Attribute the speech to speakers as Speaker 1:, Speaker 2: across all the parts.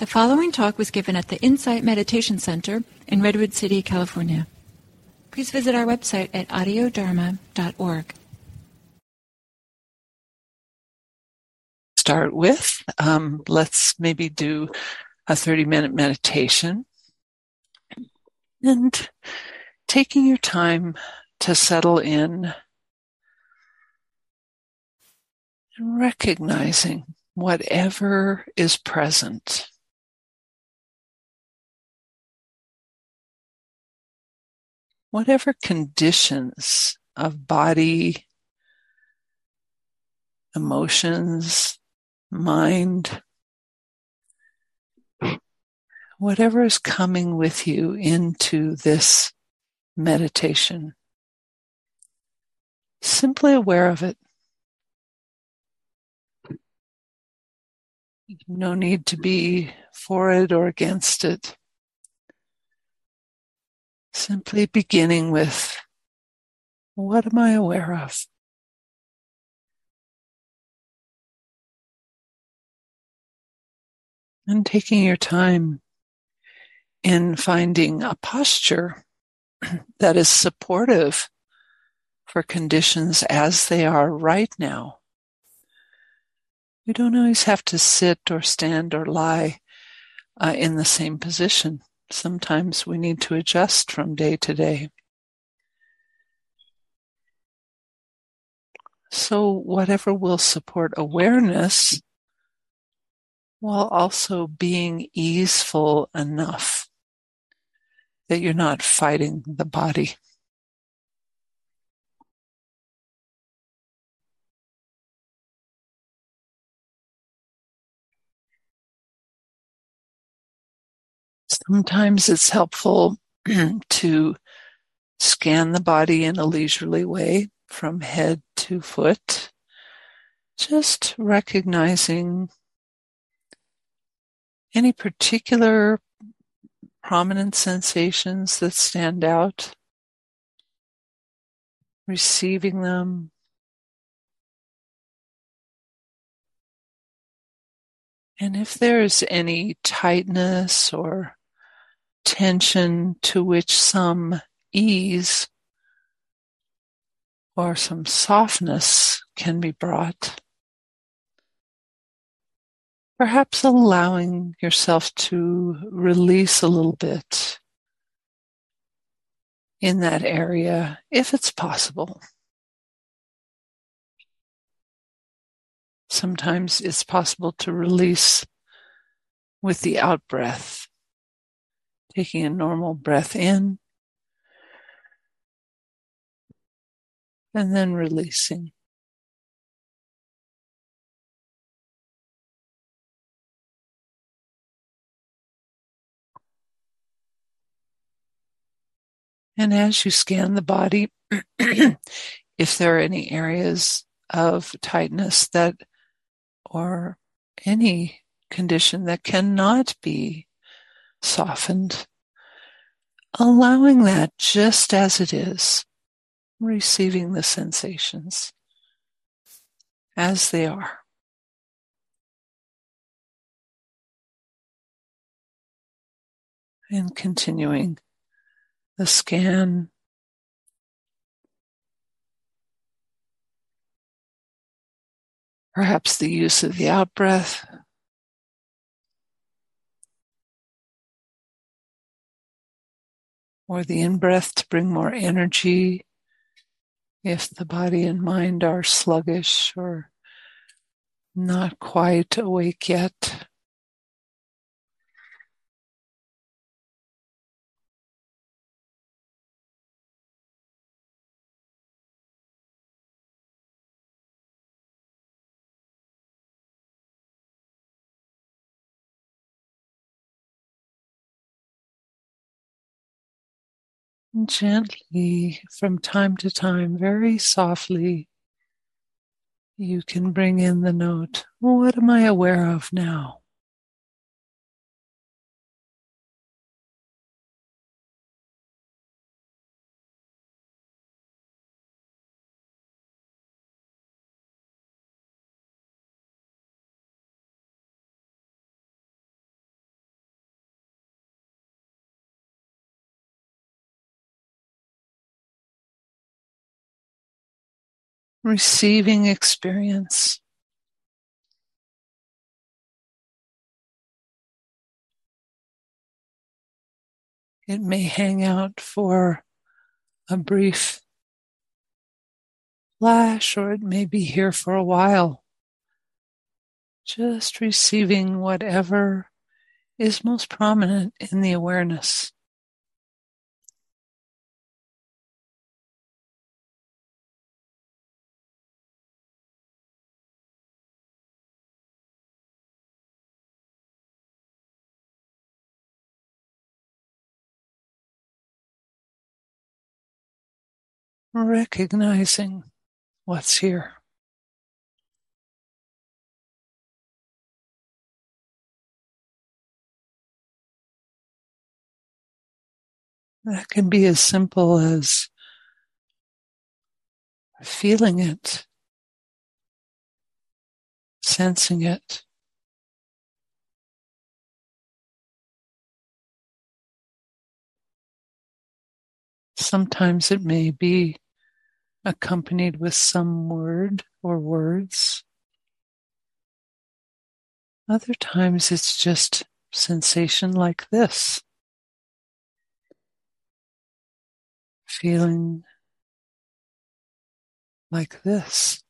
Speaker 1: The following talk was given at the Insight Meditation Center in Redwood City, California. Please visit our website at audiodharma.org.
Speaker 2: Start with, um, let's maybe do a 30 minute meditation and taking your time to settle in and recognizing whatever is present. Whatever conditions of body, emotions, mind, whatever is coming with you into this meditation, simply aware of it. No need to be for it or against it. Simply beginning with what am I aware of? And taking your time in finding a posture that is supportive for conditions as they are right now. We don't always have to sit or stand or lie uh, in the same position sometimes we need to adjust from day to day. So, whatever will support awareness while also being easeful enough that you're not fighting the body. Sometimes it's helpful to scan the body in a leisurely way from head to foot, just recognizing any particular prominent sensations that stand out, receiving them, And if there is any tightness or tension to which some ease or some softness can be brought. Perhaps allowing yourself to release a little bit in that area if it's possible. Sometimes it's possible to release with the out breath taking a normal breath in and then releasing. And as you scan the body, if there are any areas of tightness that or any condition that cannot be softened, allowing that just as it is, receiving the sensations as they are. And continuing the scan. Perhaps the use of the out breath. Or the in breath to bring more energy if the body and mind are sluggish or not quite awake yet. Gently, from time to time, very softly, you can bring in the note What am I aware of now? Receiving experience. It may hang out for a brief flash, or it may be here for a while. Just receiving whatever is most prominent in the awareness. Recognizing what's here. That can be as simple as feeling it, sensing it. Sometimes it may be accompanied with some word or words. Other times it's just sensation like this. Feeling like this.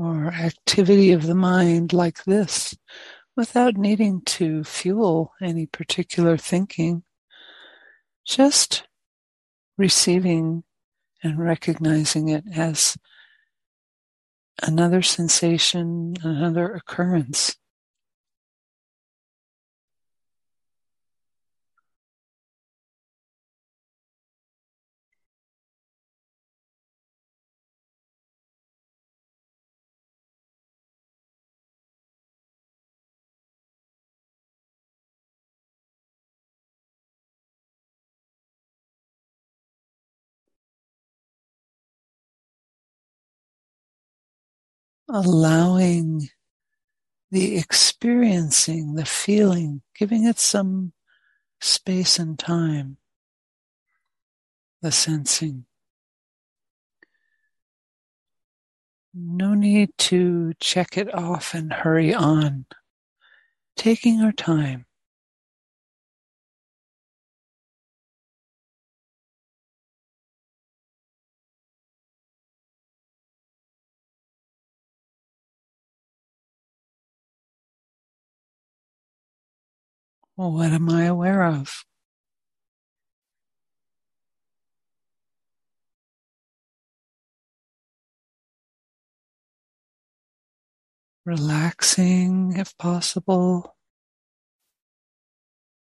Speaker 2: Or activity of the mind like this without needing to fuel any particular thinking, just receiving and recognizing it as another sensation, another occurrence. Allowing the experiencing, the feeling, giving it some space and time, the sensing. No need to check it off and hurry on. Taking our time. What am I aware of? Relaxing if possible,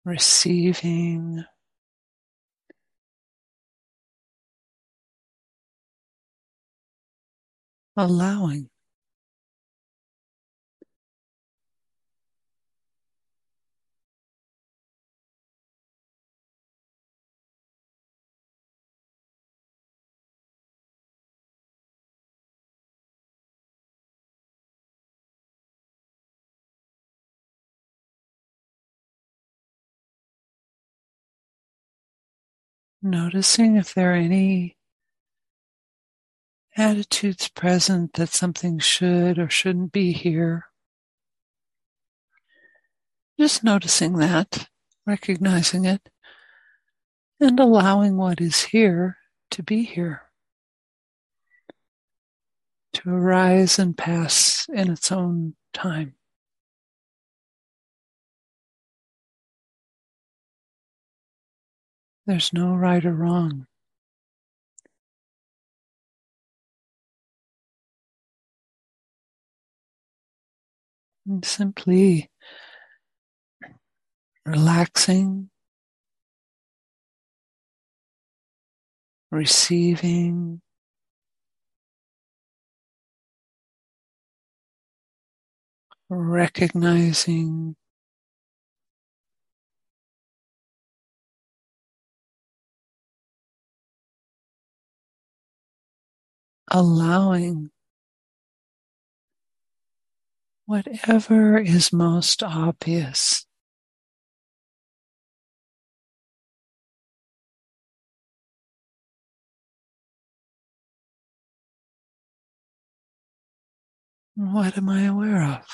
Speaker 2: receiving. Allowing. Noticing if there are any attitudes present that something should or shouldn't be here. Just noticing that, recognizing it, and allowing what is here to be here, to arise and pass in its own time. There's no right or wrong. And simply relaxing, receiving, recognizing allowing whatever is most obvious. What am I aware of?